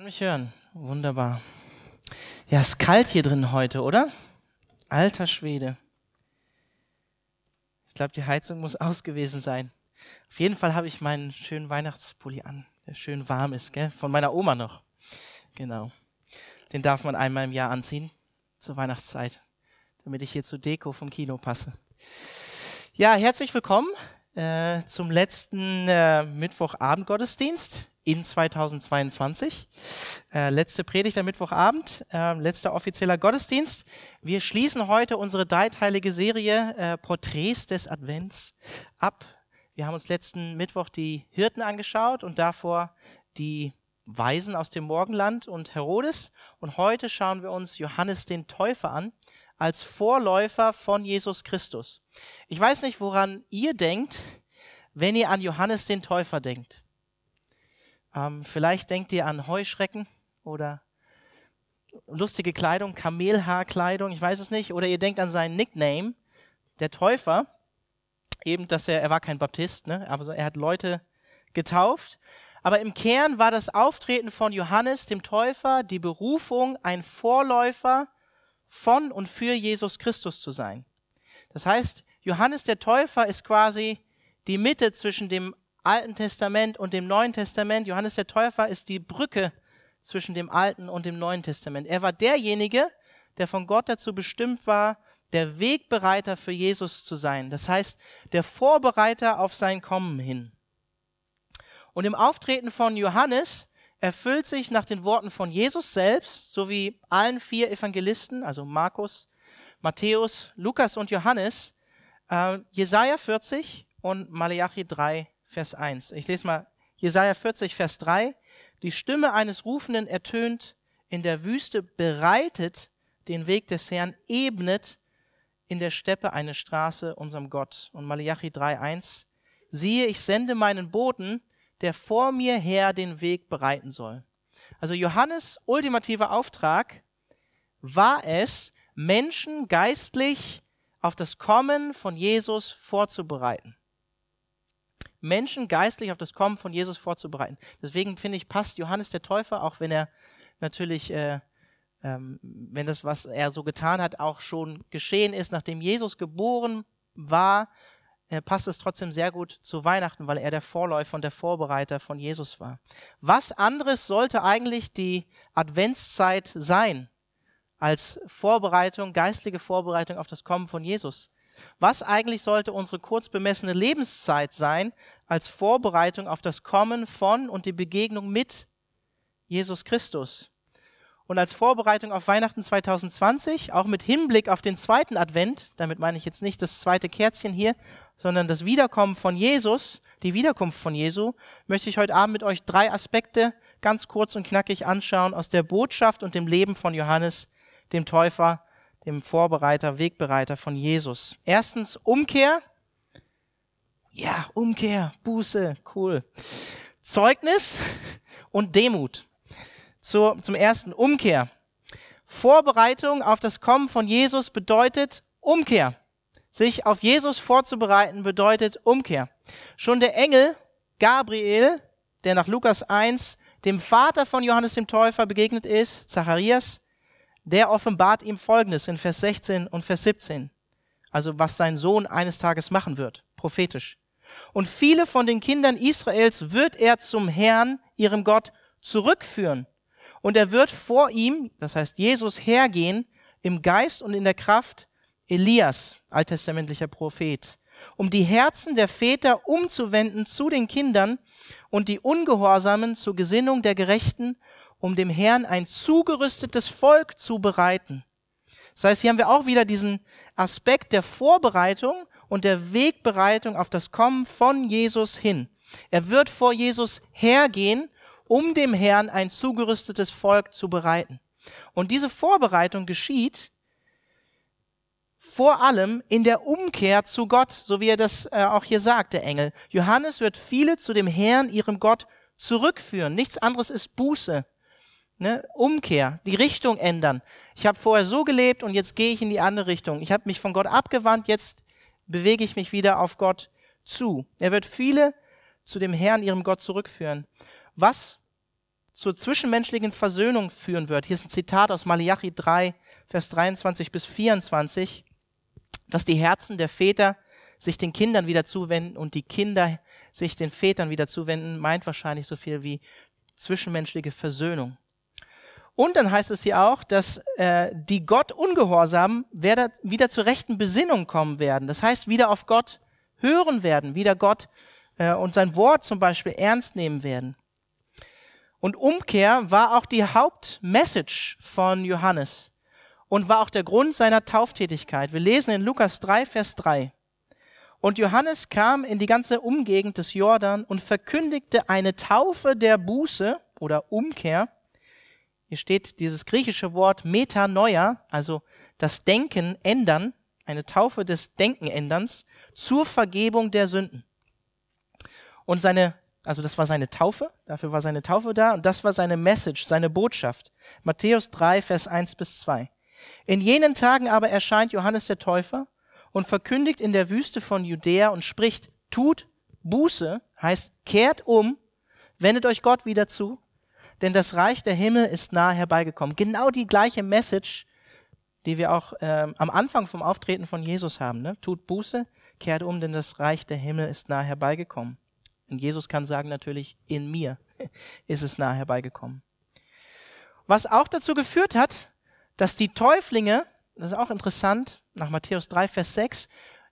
Kann mich hören. Wunderbar. Ja, ist kalt hier drin heute, oder? Alter Schwede. Ich glaube, die Heizung muss aus gewesen sein. Auf jeden Fall habe ich meinen schönen Weihnachtspulli an, der schön warm ist, gell? Von meiner Oma noch. Genau. Den darf man einmal im Jahr anziehen, zur Weihnachtszeit, damit ich hier zur Deko vom Kino passe. Ja, herzlich willkommen äh, zum letzten äh, Mittwochabend-Gottesdienst in 2022. Äh, letzte Predigt am Mittwochabend, äh, letzter offizieller Gottesdienst. Wir schließen heute unsere dreiteilige Serie äh, Porträts des Advents ab. Wir haben uns letzten Mittwoch die Hirten angeschaut und davor die Weisen aus dem Morgenland und Herodes. Und heute schauen wir uns Johannes den Täufer an als Vorläufer von Jesus Christus. Ich weiß nicht, woran ihr denkt, wenn ihr an Johannes den Täufer denkt. Ähm, vielleicht denkt ihr an Heuschrecken oder lustige Kleidung, Kamelhaarkleidung, ich weiß es nicht. Oder ihr denkt an seinen Nickname, der Täufer. Eben, dass er, er war kein Baptist, ne? aber er hat Leute getauft. Aber im Kern war das Auftreten von Johannes, dem Täufer, die Berufung, ein Vorläufer von und für Jesus Christus zu sein. Das heißt, Johannes der Täufer ist quasi die Mitte zwischen dem Alten Testament und dem Neuen Testament. Johannes der Täufer ist die Brücke zwischen dem Alten und dem Neuen Testament. Er war derjenige, der von Gott dazu bestimmt war, der Wegbereiter für Jesus zu sein. Das heißt, der Vorbereiter auf sein Kommen hin. Und im Auftreten von Johannes erfüllt sich nach den Worten von Jesus selbst sowie allen vier Evangelisten, also Markus, Matthäus, Lukas und Johannes, äh, Jesaja 40 und Malachi 3, Vers 1. Ich lese mal Jesaja 40, Vers 3. Die Stimme eines Rufenden ertönt in der Wüste, bereitet den Weg des Herrn, ebnet in der Steppe eine Straße unserem Gott. Und Malachi 3, 1. Siehe, ich sende meinen Boten, der vor mir her den Weg bereiten soll. Also Johannes ultimativer Auftrag war es, Menschen geistlich auf das Kommen von Jesus vorzubereiten. Menschen geistlich auf das Kommen von Jesus vorzubereiten. Deswegen finde ich, passt Johannes der Täufer, auch wenn er natürlich, äh, ähm, wenn das, was er so getan hat, auch schon geschehen ist, nachdem Jesus geboren war, äh, passt es trotzdem sehr gut zu Weihnachten, weil er der Vorläufer und der Vorbereiter von Jesus war. Was anderes sollte eigentlich die Adventszeit sein als Vorbereitung, geistliche Vorbereitung auf das Kommen von Jesus? Was eigentlich sollte unsere kurz bemessene Lebenszeit sein als Vorbereitung auf das Kommen von und die Begegnung mit Jesus Christus? Und als Vorbereitung auf Weihnachten 2020, auch mit Hinblick auf den zweiten Advent, damit meine ich jetzt nicht das zweite Kerzchen hier, sondern das Wiederkommen von Jesus, die Wiederkunft von Jesu, möchte ich heute Abend mit euch drei Aspekte ganz kurz und knackig anschauen aus der Botschaft und dem Leben von Johannes, dem Täufer, dem Vorbereiter, Wegbereiter von Jesus. Erstens Umkehr. Ja, Umkehr, Buße, cool. Zeugnis und Demut. Zu, zum ersten Umkehr. Vorbereitung auf das Kommen von Jesus bedeutet Umkehr. Sich auf Jesus vorzubereiten bedeutet Umkehr. Schon der Engel Gabriel, der nach Lukas 1 dem Vater von Johannes dem Täufer begegnet ist, Zacharias, der offenbart ihm Folgendes in Vers 16 und Vers 17. Also was sein Sohn eines Tages machen wird, prophetisch. Und viele von den Kindern Israels wird er zum Herrn, ihrem Gott, zurückführen. Und er wird vor ihm, das heißt Jesus, hergehen im Geist und in der Kraft Elias, alttestamentlicher Prophet, um die Herzen der Väter umzuwenden zu den Kindern und die Ungehorsamen zur Gesinnung der Gerechten um dem Herrn ein zugerüstetes Volk zu bereiten. Das heißt, hier haben wir auch wieder diesen Aspekt der Vorbereitung und der Wegbereitung auf das Kommen von Jesus hin. Er wird vor Jesus hergehen, um dem Herrn ein zugerüstetes Volk zu bereiten. Und diese Vorbereitung geschieht vor allem in der Umkehr zu Gott, so wie er das äh, auch hier sagt, der Engel. Johannes wird viele zu dem Herrn, ihrem Gott, zurückführen. Nichts anderes ist Buße. Ne? Umkehr, die Richtung ändern. Ich habe vorher so gelebt und jetzt gehe ich in die andere Richtung. Ich habe mich von Gott abgewandt, jetzt bewege ich mich wieder auf Gott zu. Er wird viele zu dem Herrn, ihrem Gott, zurückführen. Was zur zwischenmenschlichen Versöhnung führen wird. Hier ist ein Zitat aus Malachi 3, Vers 23 bis 24, dass die Herzen der Väter sich den Kindern wieder zuwenden und die Kinder sich den Vätern wieder zuwenden, meint wahrscheinlich so viel wie zwischenmenschliche Versöhnung. Und dann heißt es hier auch, dass äh, die Gott ungehorsamen wieder zur rechten Besinnung kommen werden. Das heißt, wieder auf Gott hören werden, wieder Gott äh, und sein Wort zum Beispiel ernst nehmen werden. Und Umkehr war auch die Hauptmessage von Johannes und war auch der Grund seiner Tauftätigkeit. Wir lesen in Lukas 3, Vers 3. Und Johannes kam in die ganze Umgegend des Jordan und verkündigte eine Taufe der Buße oder Umkehr. Hier steht dieses griechische Wort Metanoia, also das Denken ändern, eine Taufe des Denkenänderns zur Vergebung der Sünden. Und seine, also das war seine Taufe, dafür war seine Taufe da und das war seine Message, seine Botschaft. Matthäus 3, Vers 1 bis 2. In jenen Tagen aber erscheint Johannes der Täufer und verkündigt in der Wüste von Judäa und spricht, tut Buße, heißt kehrt um, wendet euch Gott wieder zu, denn das Reich der Himmel ist nahe herbeigekommen. Genau die gleiche Message, die wir auch äh, am Anfang vom Auftreten von Jesus haben. Ne? Tut Buße, kehrt um, denn das Reich der Himmel ist nahe herbeigekommen. Und Jesus kann sagen natürlich, in mir ist es nahe herbeigekommen. Was auch dazu geführt hat, dass die Täuflinge das ist auch interessant, nach Matthäus 3, Vers 6,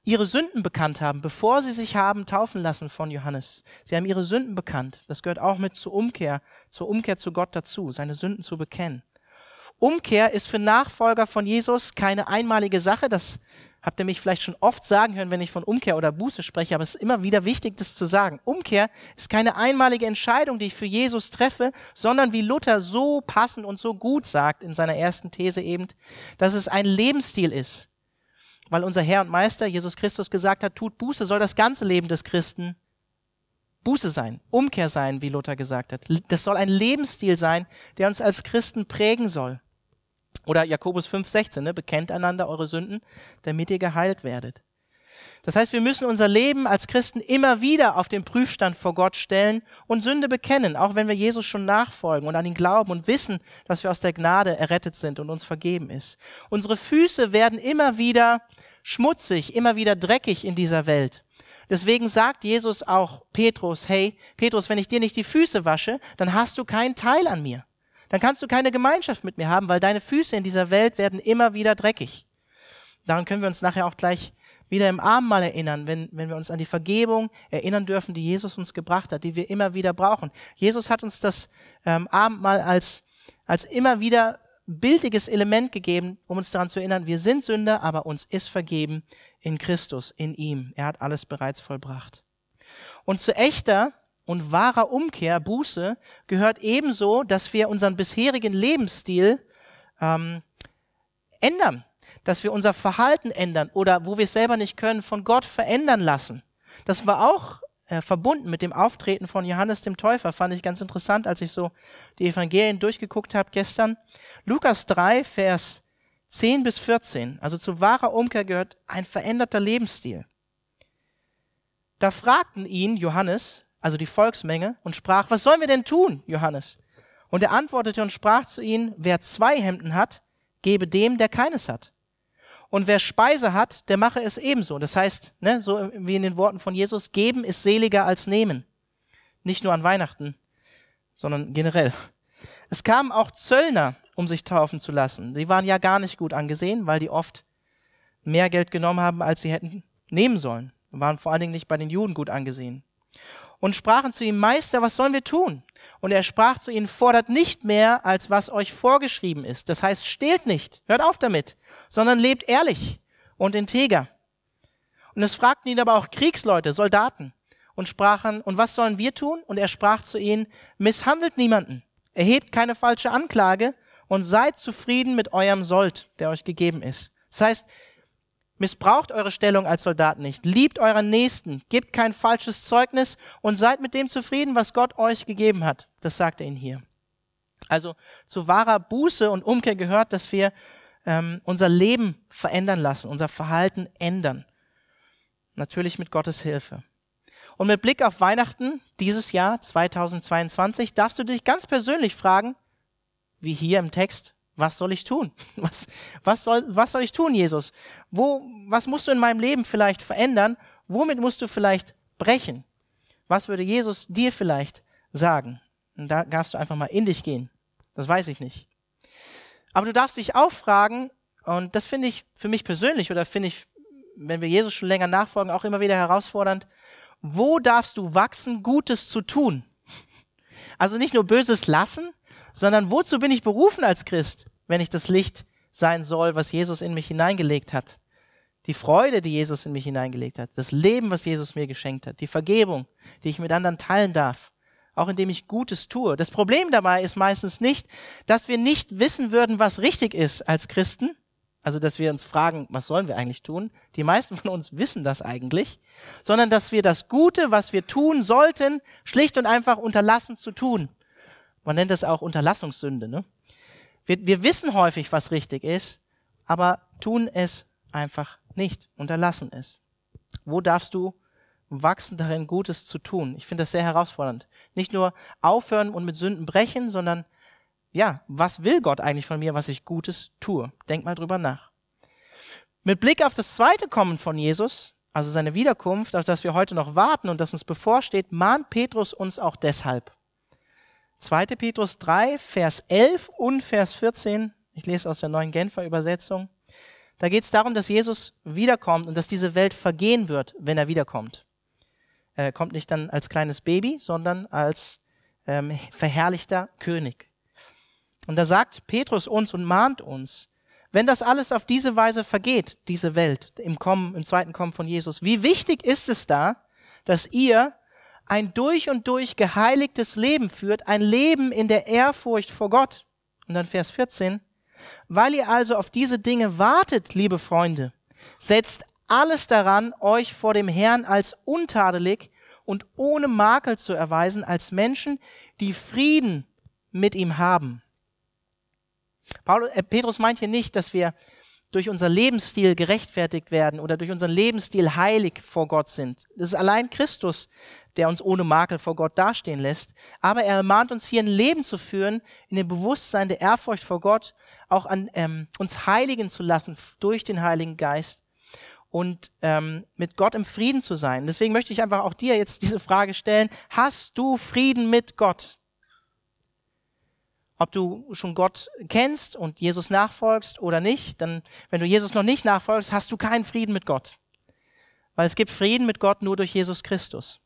ihre Sünden bekannt haben, bevor sie sich haben taufen lassen von Johannes. Sie haben ihre Sünden bekannt. Das gehört auch mit zur Umkehr, zur Umkehr zu Gott dazu, seine Sünden zu bekennen. Umkehr ist für Nachfolger von Jesus keine einmalige Sache. Das habt ihr mich vielleicht schon oft sagen hören, wenn ich von Umkehr oder Buße spreche, aber es ist immer wieder wichtig, das zu sagen. Umkehr ist keine einmalige Entscheidung, die ich für Jesus treffe, sondern wie Luther so passend und so gut sagt in seiner ersten These eben, dass es ein Lebensstil ist. Weil unser Herr und Meister Jesus Christus gesagt hat, tut Buße, soll das ganze Leben des Christen Buße sein, Umkehr sein, wie Luther gesagt hat. Das soll ein Lebensstil sein, der uns als Christen prägen soll. Oder Jakobus 5,16, ne? bekennt einander eure Sünden, damit ihr geheilt werdet. Das heißt, wir müssen unser Leben als Christen immer wieder auf den Prüfstand vor Gott stellen und Sünde bekennen, auch wenn wir Jesus schon nachfolgen und an ihn glauben und wissen, dass wir aus der Gnade errettet sind und uns vergeben ist. Unsere Füße werden immer wieder schmutzig, immer wieder dreckig in dieser Welt. Deswegen sagt Jesus auch Petrus, hey, Petrus, wenn ich dir nicht die Füße wasche, dann hast du keinen Teil an mir dann kannst du keine Gemeinschaft mit mir haben, weil deine Füße in dieser Welt werden immer wieder dreckig. Daran können wir uns nachher auch gleich wieder im Abendmahl erinnern, wenn, wenn wir uns an die Vergebung erinnern dürfen, die Jesus uns gebracht hat, die wir immer wieder brauchen. Jesus hat uns das ähm, Abendmahl als, als immer wieder bildliches Element gegeben, um uns daran zu erinnern, wir sind Sünder, aber uns ist vergeben in Christus, in ihm. Er hat alles bereits vollbracht. Und zu echter und wahrer Umkehr, Buße, gehört ebenso, dass wir unseren bisherigen Lebensstil ähm, ändern, dass wir unser Verhalten ändern oder wo wir es selber nicht können, von Gott verändern lassen. Das war auch äh, verbunden mit dem Auftreten von Johannes dem Täufer, fand ich ganz interessant, als ich so die Evangelien durchgeguckt habe gestern. Lukas 3, Vers 10 bis 14, also zu wahrer Umkehr gehört ein veränderter Lebensstil. Da fragten ihn Johannes, also die Volksmenge, und sprach, was sollen wir denn tun, Johannes? Und er antwortete und sprach zu ihnen, wer zwei Hemden hat, gebe dem, der keines hat. Und wer Speise hat, der mache es ebenso. Das heißt, ne, so wie in den Worten von Jesus, geben ist seliger als nehmen. Nicht nur an Weihnachten, sondern generell. Es kamen auch Zöllner, um sich taufen zu lassen. Die waren ja gar nicht gut angesehen, weil die oft mehr Geld genommen haben, als sie hätten nehmen sollen. Waren vor allen Dingen nicht bei den Juden gut angesehen und sprachen zu ihm, Meister, was sollen wir tun? Und er sprach zu ihnen, fordert nicht mehr, als was euch vorgeschrieben ist. Das heißt, stehlt nicht, hört auf damit, sondern lebt ehrlich und integer. Und es fragten ihn aber auch Kriegsleute, Soldaten, und sprachen, und was sollen wir tun? Und er sprach zu ihnen, misshandelt niemanden, erhebt keine falsche Anklage und seid zufrieden mit eurem Sold, der euch gegeben ist. Das heißt, Missbraucht eure Stellung als Soldat nicht. Liebt euren Nächsten. Gebt kein falsches Zeugnis und seid mit dem zufrieden, was Gott euch gegeben hat. Das sagt er ihnen hier. Also zu wahrer Buße und Umkehr gehört, dass wir ähm, unser Leben verändern lassen, unser Verhalten ändern. Natürlich mit Gottes Hilfe. Und mit Blick auf Weihnachten dieses Jahr 2022 darfst du dich ganz persönlich fragen, wie hier im Text, was soll ich tun? Was, was, soll, was soll ich tun, Jesus? Wo, was musst du in meinem Leben vielleicht verändern? Womit musst du vielleicht brechen? Was würde Jesus dir vielleicht sagen? Und da darfst du einfach mal in dich gehen. Das weiß ich nicht. Aber du darfst dich auch fragen, und das finde ich für mich persönlich oder finde ich, wenn wir Jesus schon länger nachfolgen, auch immer wieder herausfordernd, wo darfst du wachsen, Gutes zu tun? Also nicht nur Böses lassen, sondern wozu bin ich berufen als Christ, wenn ich das Licht sein soll, was Jesus in mich hineingelegt hat? Die Freude, die Jesus in mich hineingelegt hat, das Leben, was Jesus mir geschenkt hat, die Vergebung, die ich mit anderen teilen darf, auch indem ich Gutes tue. Das Problem dabei ist meistens nicht, dass wir nicht wissen würden, was richtig ist als Christen, also dass wir uns fragen, was sollen wir eigentlich tun? Die meisten von uns wissen das eigentlich, sondern dass wir das Gute, was wir tun sollten, schlicht und einfach unterlassen zu tun. Man nennt das auch Unterlassungssünde. Ne? Wir, wir wissen häufig, was richtig ist, aber tun es einfach nicht, unterlassen es. Wo darfst du wachsen darin, Gutes zu tun? Ich finde das sehr herausfordernd. Nicht nur aufhören und mit Sünden brechen, sondern ja, was will Gott eigentlich von mir, was ich Gutes tue? Denk mal drüber nach. Mit Blick auf das zweite Kommen von Jesus, also seine Wiederkunft, auf das wir heute noch warten und das uns bevorsteht, mahnt Petrus uns auch deshalb. 2. Petrus 3, Vers 11 und Vers 14, ich lese aus der neuen Genfer Übersetzung. Da geht es darum, dass Jesus wiederkommt und dass diese Welt vergehen wird, wenn er wiederkommt. Er kommt nicht dann als kleines Baby, sondern als ähm, verherrlichter König. Und da sagt Petrus uns und mahnt uns, wenn das alles auf diese Weise vergeht, diese Welt, im Kommen, im zweiten Kommen von Jesus, wie wichtig ist es da, dass ihr ein durch und durch geheiligtes Leben führt, ein Leben in der Ehrfurcht vor Gott. Und dann Vers 14, weil ihr also auf diese Dinge wartet, liebe Freunde, setzt alles daran, euch vor dem Herrn als untadelig und ohne Makel zu erweisen, als Menschen, die Frieden mit ihm haben. Äh, Petrus meint hier nicht, dass wir durch unser Lebensstil gerechtfertigt werden oder durch unseren Lebensstil heilig vor Gott sind. Das ist allein Christus, der uns ohne Makel vor Gott dastehen lässt. Aber er ermahnt uns hier ein Leben zu führen, in dem Bewusstsein der Ehrfurcht vor Gott, auch an ähm, uns heiligen zu lassen durch den Heiligen Geist und ähm, mit Gott im Frieden zu sein. Deswegen möchte ich einfach auch dir jetzt diese Frage stellen. Hast du Frieden mit Gott? ob du schon Gott kennst und Jesus nachfolgst oder nicht, dann, wenn du Jesus noch nicht nachfolgst, hast du keinen Frieden mit Gott. Weil es gibt Frieden mit Gott nur durch Jesus Christus.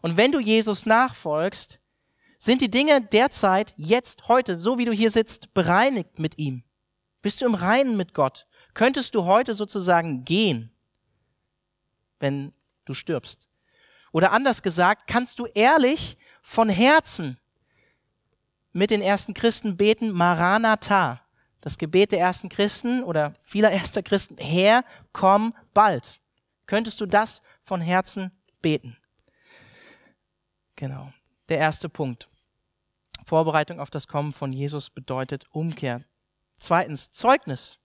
Und wenn du Jesus nachfolgst, sind die Dinge derzeit, jetzt, heute, so wie du hier sitzt, bereinigt mit ihm. Bist du im Reinen mit Gott? Könntest du heute sozusagen gehen, wenn du stirbst? Oder anders gesagt, kannst du ehrlich von Herzen mit den ersten Christen beten Maranatha. Das Gebet der ersten Christen oder vieler erster Christen, Herr, komm bald. Könntest du das von Herzen beten? Genau. Der erste Punkt. Vorbereitung auf das Kommen von Jesus bedeutet Umkehr. Zweitens, Zeugnis.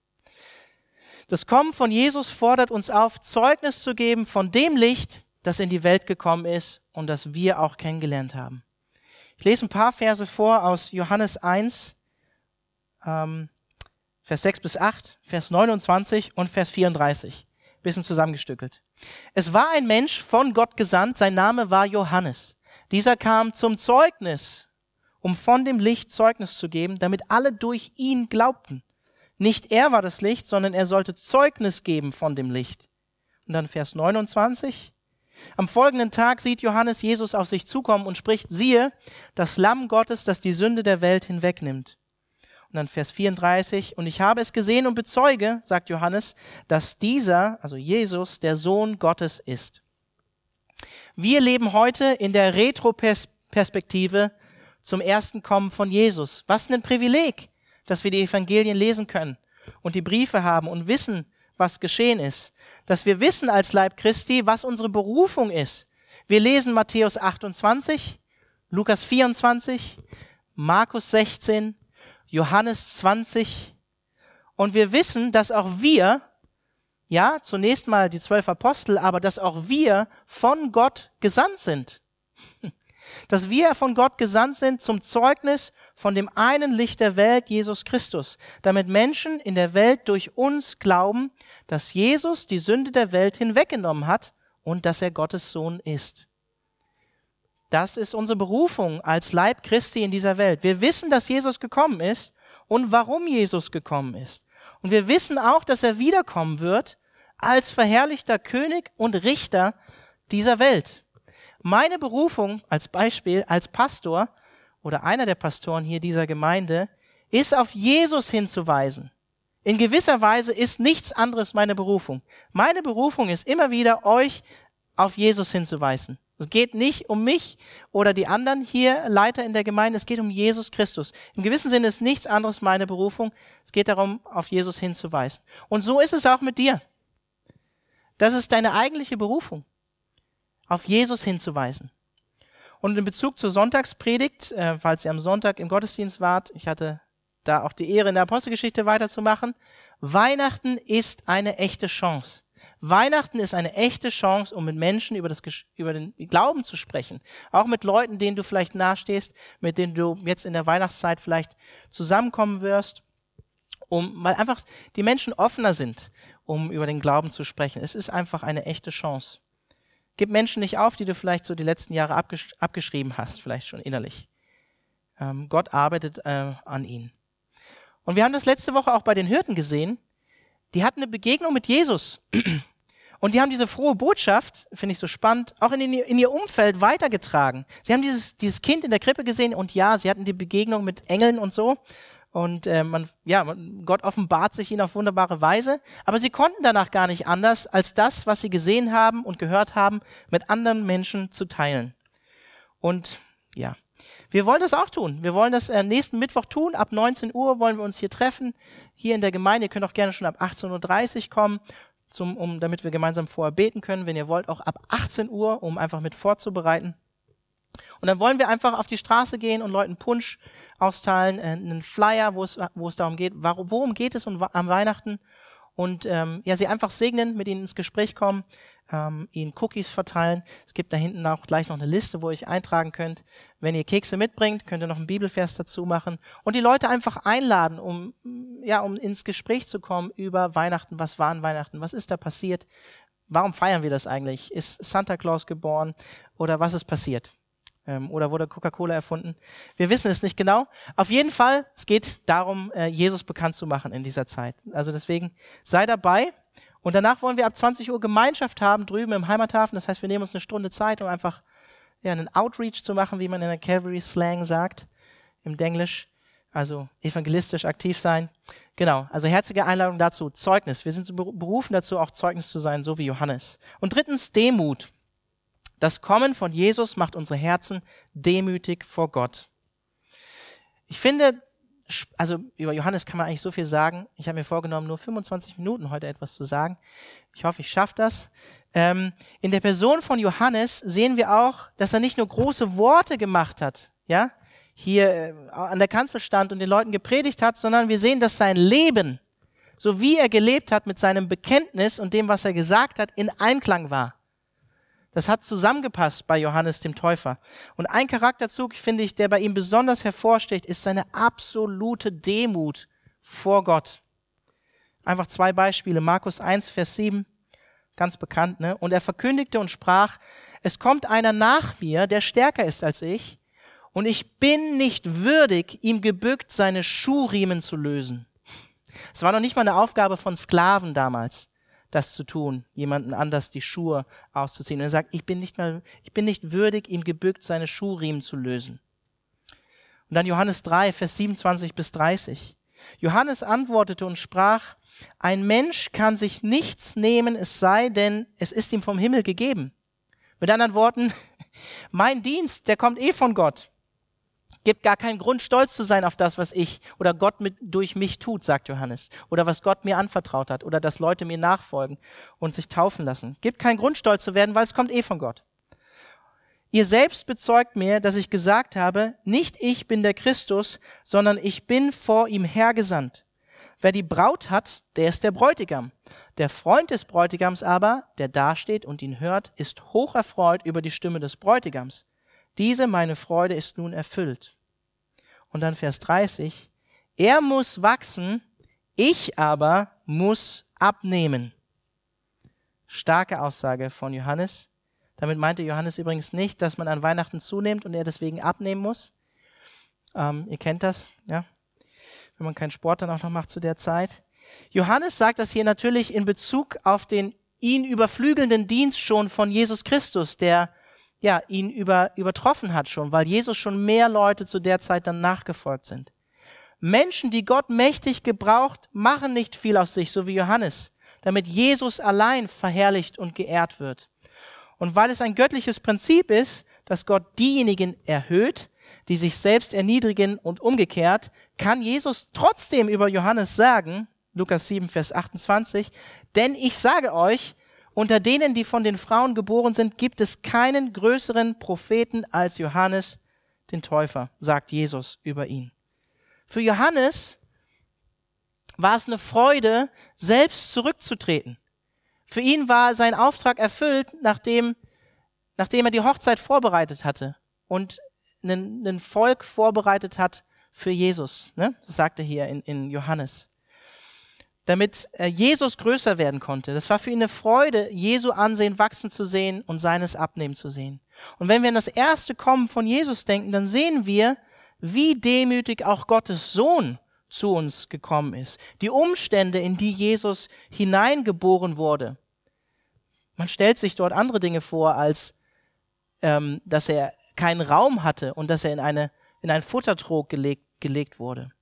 Das Kommen von Jesus fordert uns auf, Zeugnis zu geben von dem Licht, das in die Welt gekommen ist und das wir auch kennengelernt haben. Ich lese ein paar Verse vor aus Johannes 1, ähm, Vers 6 bis 8, Vers 29 und Vers 34. Bisschen zusammengestückelt. Es war ein Mensch von Gott gesandt, sein Name war Johannes. Dieser kam zum Zeugnis, um von dem Licht Zeugnis zu geben, damit alle durch ihn glaubten. Nicht er war das Licht, sondern er sollte Zeugnis geben von dem Licht. Und dann Vers 29. Am folgenden Tag sieht Johannes Jesus auf sich zukommen und spricht, siehe, das Lamm Gottes, das die Sünde der Welt hinwegnimmt. Und dann Vers 34, und ich habe es gesehen und bezeuge, sagt Johannes, dass dieser, also Jesus, der Sohn Gottes ist. Wir leben heute in der Retroperspektive zum ersten Kommen von Jesus. Was ein Privileg, dass wir die Evangelien lesen können und die Briefe haben und wissen, was geschehen ist dass wir wissen als Leib Christi, was unsere Berufung ist. Wir lesen Matthäus 28, Lukas 24, Markus 16, Johannes 20 und wir wissen, dass auch wir ja, zunächst mal die zwölf Apostel, aber dass auch wir von Gott gesandt sind. Dass wir von Gott gesandt sind zum Zeugnis von dem einen Licht der Welt, Jesus Christus, damit Menschen in der Welt durch uns glauben, dass Jesus die Sünde der Welt hinweggenommen hat und dass er Gottes Sohn ist. Das ist unsere Berufung als Leib Christi in dieser Welt. Wir wissen, dass Jesus gekommen ist und warum Jesus gekommen ist. Und wir wissen auch, dass er wiederkommen wird als verherrlichter König und Richter dieser Welt. Meine Berufung als Beispiel als Pastor oder einer der Pastoren hier dieser Gemeinde ist auf Jesus hinzuweisen. In gewisser Weise ist nichts anderes meine Berufung. Meine Berufung ist immer wieder euch auf Jesus hinzuweisen. Es geht nicht um mich oder die anderen hier Leiter in der Gemeinde, es geht um Jesus Christus. Im gewissen Sinne ist nichts anderes meine Berufung. Es geht darum, auf Jesus hinzuweisen. Und so ist es auch mit dir. Das ist deine eigentliche Berufung, auf Jesus hinzuweisen. Und in Bezug zur Sonntagspredigt, äh, falls ihr am Sonntag im Gottesdienst wart, ich hatte da auch die Ehre in der Apostelgeschichte weiterzumachen, Weihnachten ist eine echte Chance. Weihnachten ist eine echte Chance, um mit Menschen über, das, über den Glauben zu sprechen. Auch mit Leuten, denen du vielleicht nahestehst, mit denen du jetzt in der Weihnachtszeit vielleicht zusammenkommen wirst, um, weil einfach die Menschen offener sind, um über den Glauben zu sprechen. Es ist einfach eine echte Chance. Gib Menschen nicht auf, die du vielleicht so die letzten Jahre abgesch abgeschrieben hast, vielleicht schon innerlich. Ähm, Gott arbeitet äh, an ihnen. Und wir haben das letzte Woche auch bei den Hirten gesehen, die hatten eine Begegnung mit Jesus. Und die haben diese frohe Botschaft, finde ich so spannend, auch in, in, ihr Umfeld weitergetragen. Sie haben dieses, dieses Kind in der Krippe gesehen und ja, sie hatten die Begegnung mit Engeln und so. Und äh, man, ja, Gott offenbart sich ihnen auf wunderbare Weise. Aber sie konnten danach gar nicht anders, als das, was sie gesehen haben und gehört haben, mit anderen Menschen zu teilen. Und ja, wir wollen das auch tun. Wir wollen das äh, nächsten Mittwoch tun. Ab 19 Uhr wollen wir uns hier treffen, hier in der Gemeinde. Ihr könnt auch gerne schon ab 18.30 Uhr kommen, zum, um, damit wir gemeinsam vorher beten können. Wenn ihr wollt, auch ab 18 Uhr, um einfach mit vorzubereiten. Und dann wollen wir einfach auf die Straße gehen und Leuten Punsch austeilen, äh, einen Flyer, wo es, wo es darum geht, worum geht es um, am Weihnachten und ähm, ja, sie einfach segnen, mit ihnen ins Gespräch kommen, ähm, ihnen Cookies verteilen. Es gibt da hinten auch gleich noch eine Liste, wo ihr euch eintragen könnt. Wenn ihr Kekse mitbringt, könnt ihr noch einen Bibelvers dazu machen und die Leute einfach einladen, um ja, um ins Gespräch zu kommen über Weihnachten. Was war an Weihnachten? Was ist da passiert? Warum feiern wir das eigentlich? Ist Santa Claus geboren oder was ist passiert? Ähm, oder wurde Coca-Cola erfunden? Wir wissen es nicht genau. Auf jeden Fall, es geht darum, äh, Jesus bekannt zu machen in dieser Zeit. Also deswegen sei dabei. Und danach wollen wir ab 20 Uhr Gemeinschaft haben drüben im Heimathafen. Das heißt, wir nehmen uns eine Stunde Zeit, um einfach ja, einen Outreach zu machen, wie man in der Calvary Slang sagt, im Denglisch. Also evangelistisch aktiv sein. Genau, also herzliche Einladung dazu. Zeugnis. Wir sind berufen dazu, auch Zeugnis zu sein, so wie Johannes. Und drittens Demut. Das Kommen von Jesus macht unsere Herzen demütig vor Gott. Ich finde, also über Johannes kann man eigentlich so viel sagen. Ich habe mir vorgenommen, nur 25 Minuten heute etwas zu sagen. Ich hoffe, ich schaffe das. Ähm, in der Person von Johannes sehen wir auch, dass er nicht nur große Worte gemacht hat, ja, hier äh, an der Kanzel stand und den Leuten gepredigt hat, sondern wir sehen, dass sein Leben, so wie er gelebt hat mit seinem Bekenntnis und dem, was er gesagt hat, in Einklang war. Das hat zusammengepasst bei Johannes dem Täufer. Und ein Charakterzug, finde ich, der bei ihm besonders hervorsticht, ist seine absolute Demut vor Gott. Einfach zwei Beispiele. Markus 1, Vers 7, ganz bekannt, ne? Und er verkündigte und sprach, es kommt einer nach mir, der stärker ist als ich, und ich bin nicht würdig, ihm gebückt seine Schuhriemen zu lösen. Es war noch nicht mal eine Aufgabe von Sklaven damals das zu tun, jemanden anders die Schuhe auszuziehen. Und er sagt, ich bin nicht mal, ich bin nicht würdig, ihm gebückt seine Schuhriemen zu lösen. Und dann Johannes 3, Vers 27 bis 30. Johannes antwortete und sprach, ein Mensch kann sich nichts nehmen, es sei denn, es ist ihm vom Himmel gegeben. Mit anderen Worten, mein Dienst, der kommt eh von Gott gibt gar keinen Grund, stolz zu sein auf das, was ich oder Gott mit, durch mich tut, sagt Johannes. Oder was Gott mir anvertraut hat. Oder dass Leute mir nachfolgen und sich taufen lassen. Gibt keinen Grund, stolz zu werden, weil es kommt eh von Gott. Ihr selbst bezeugt mir, dass ich gesagt habe, nicht ich bin der Christus, sondern ich bin vor ihm hergesandt. Wer die Braut hat, der ist der Bräutigam. Der Freund des Bräutigams aber, der dasteht und ihn hört, ist hoch erfreut über die Stimme des Bräutigams. Diese meine Freude ist nun erfüllt. Und dann Vers 30. Er muss wachsen, ich aber muss abnehmen. Starke Aussage von Johannes. Damit meinte Johannes übrigens nicht, dass man an Weihnachten zunimmt und er deswegen abnehmen muss. Ähm, ihr kennt das, ja? Wenn man keinen Sport dann auch noch macht zu der Zeit. Johannes sagt das hier natürlich in Bezug auf den ihn überflügelnden Dienst schon von Jesus Christus, der ja ihn über, übertroffen hat schon, weil Jesus schon mehr Leute zu der Zeit dann nachgefolgt sind. Menschen, die Gott mächtig gebraucht, machen nicht viel aus sich, so wie Johannes, damit Jesus allein verherrlicht und geehrt wird. Und weil es ein göttliches Prinzip ist, dass Gott diejenigen erhöht, die sich selbst erniedrigen und umgekehrt, kann Jesus trotzdem über Johannes sagen, Lukas 7, Vers 28, denn ich sage euch, unter denen, die von den Frauen geboren sind, gibt es keinen größeren Propheten als Johannes den Täufer, sagt Jesus über ihn. Für Johannes war es eine Freude, selbst zurückzutreten. Für ihn war sein Auftrag erfüllt, nachdem, nachdem er die Hochzeit vorbereitet hatte und ein Volk vorbereitet hat für Jesus. Ne? Das sagt er hier in, in Johannes. Damit äh, Jesus größer werden konnte. Das war für ihn eine Freude, Jesu Ansehen wachsen zu sehen und seines abnehmen zu sehen. Und wenn wir an das erste Kommen von Jesus denken, dann sehen wir, wie demütig auch Gottes Sohn zu uns gekommen ist. Die Umstände, in die Jesus hineingeboren wurde. Man stellt sich dort andere Dinge vor, als ähm, dass er keinen Raum hatte und dass er in, eine, in einen Futtertrog gelegt, gelegt wurde.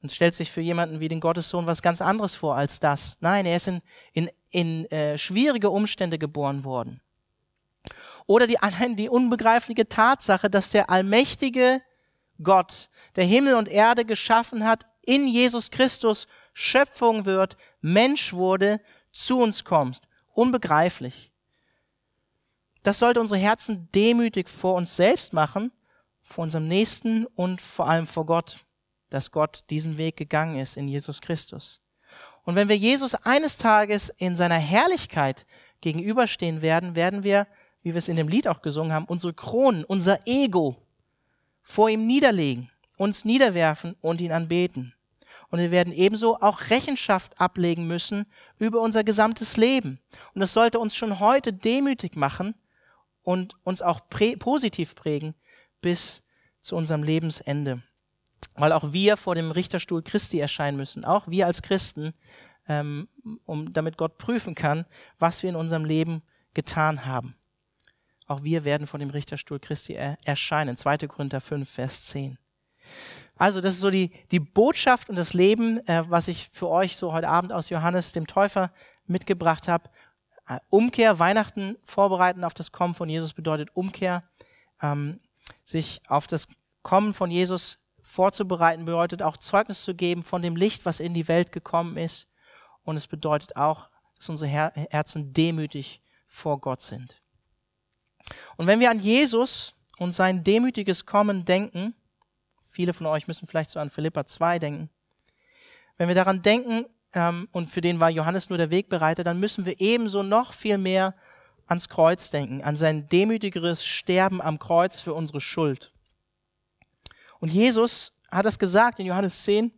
Man stellt sich für jemanden wie den Gottessohn was ganz anderes vor als das. Nein, er ist in, in, in äh, schwierige Umstände geboren worden. Oder die, allein die unbegreifliche Tatsache, dass der allmächtige Gott, der Himmel und Erde geschaffen hat, in Jesus Christus Schöpfung wird, Mensch wurde, zu uns kommt. Unbegreiflich. Das sollte unsere Herzen demütig vor uns selbst machen, vor unserem Nächsten und vor allem vor Gott, dass Gott diesen Weg gegangen ist in Jesus Christus. Und wenn wir Jesus eines Tages in seiner Herrlichkeit gegenüberstehen werden, werden wir, wie wir es in dem Lied auch gesungen haben, unsere Kronen, unser Ego vor ihm niederlegen, uns niederwerfen und ihn anbeten. Und wir werden ebenso auch Rechenschaft ablegen müssen über unser gesamtes Leben. Und das sollte uns schon heute demütig machen und uns auch prä positiv prägen bis zu unserem Lebensende. Weil auch wir vor dem Richterstuhl Christi erscheinen müssen, auch wir als Christen, ähm, um, damit Gott prüfen kann, was wir in unserem Leben getan haben. Auch wir werden vor dem Richterstuhl Christi er erscheinen. 2. Korinther 5, Vers 10. Also das ist so die, die Botschaft und das Leben, äh, was ich für euch so heute Abend aus Johannes dem Täufer mitgebracht habe. Äh, Umkehr, Weihnachten vorbereiten auf das Kommen von Jesus bedeutet Umkehr. Ähm, sich auf das Kommen von Jesus vorzubereiten bedeutet auch Zeugnis zu geben von dem Licht, was in die Welt gekommen ist. Und es bedeutet auch, dass unsere Her Herzen demütig vor Gott sind. Und wenn wir an Jesus und sein demütiges Kommen denken, viele von euch müssen vielleicht so an Philippa 2 denken, wenn wir daran denken, ähm, und für den war Johannes nur der Wegbereiter, dann müssen wir ebenso noch viel mehr ans Kreuz denken, an sein demütigeres Sterben am Kreuz für unsere Schuld. Und Jesus hat das gesagt in Johannes 10.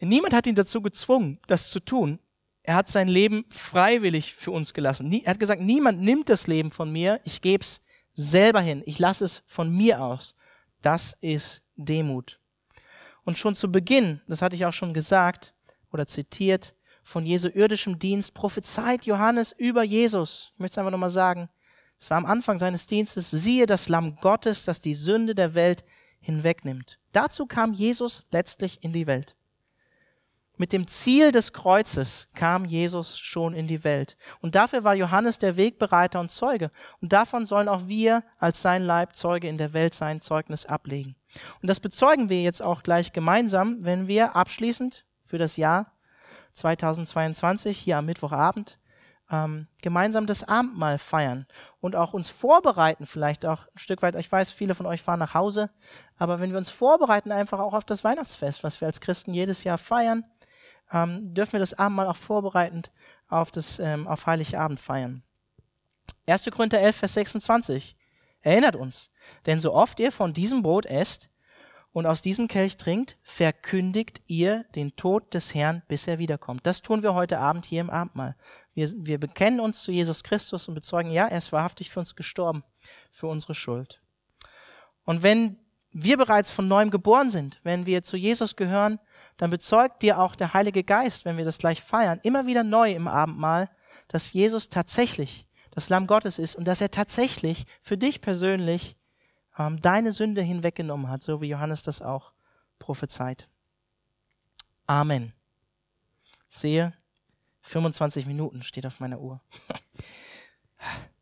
Niemand hat ihn dazu gezwungen, das zu tun. Er hat sein Leben freiwillig für uns gelassen. Er hat gesagt, niemand nimmt das Leben von mir, ich gebe es selber hin, ich lasse es von mir aus. Das ist Demut. Und schon zu Beginn, das hatte ich auch schon gesagt oder zitiert, von Jesu irdischem Dienst prophezeit Johannes über Jesus. Ich möchte es einfach nochmal sagen. Es war am Anfang seines Dienstes, siehe das Lamm Gottes, das die Sünde der Welt hinwegnimmt. Dazu kam Jesus letztlich in die Welt. Mit dem Ziel des Kreuzes kam Jesus schon in die Welt. Und dafür war Johannes der Wegbereiter und Zeuge. Und davon sollen auch wir als sein Leib Zeuge in der Welt sein Zeugnis ablegen. Und das bezeugen wir jetzt auch gleich gemeinsam, wenn wir abschließend für das Jahr 2022 hier am Mittwochabend ähm, gemeinsam das Abendmahl feiern und auch uns vorbereiten, vielleicht auch ein Stück weit. Ich weiß, viele von euch fahren nach Hause, aber wenn wir uns vorbereiten, einfach auch auf das Weihnachtsfest, was wir als Christen jedes Jahr feiern, ähm, dürfen wir das Abendmahl auch vorbereitend auf, das, ähm, auf Heiligabend feiern. 1. Korinther 11, Vers 26 erinnert uns, denn so oft ihr von diesem Brot esst und aus diesem Kelch trinkt, verkündigt ihr den Tod des Herrn, bis er wiederkommt. Das tun wir heute Abend hier im Abendmahl. Wir, wir bekennen uns zu Jesus Christus und bezeugen, ja, er ist wahrhaftig für uns gestorben, für unsere Schuld. Und wenn wir bereits von neuem geboren sind, wenn wir zu Jesus gehören, dann bezeugt dir auch der Heilige Geist, wenn wir das gleich feiern, immer wieder neu im Abendmahl, dass Jesus tatsächlich das Lamm Gottes ist und dass er tatsächlich für dich persönlich ähm, deine Sünde hinweggenommen hat, so wie Johannes das auch prophezeit. Amen. Sehe, 25 Minuten steht auf meiner Uhr.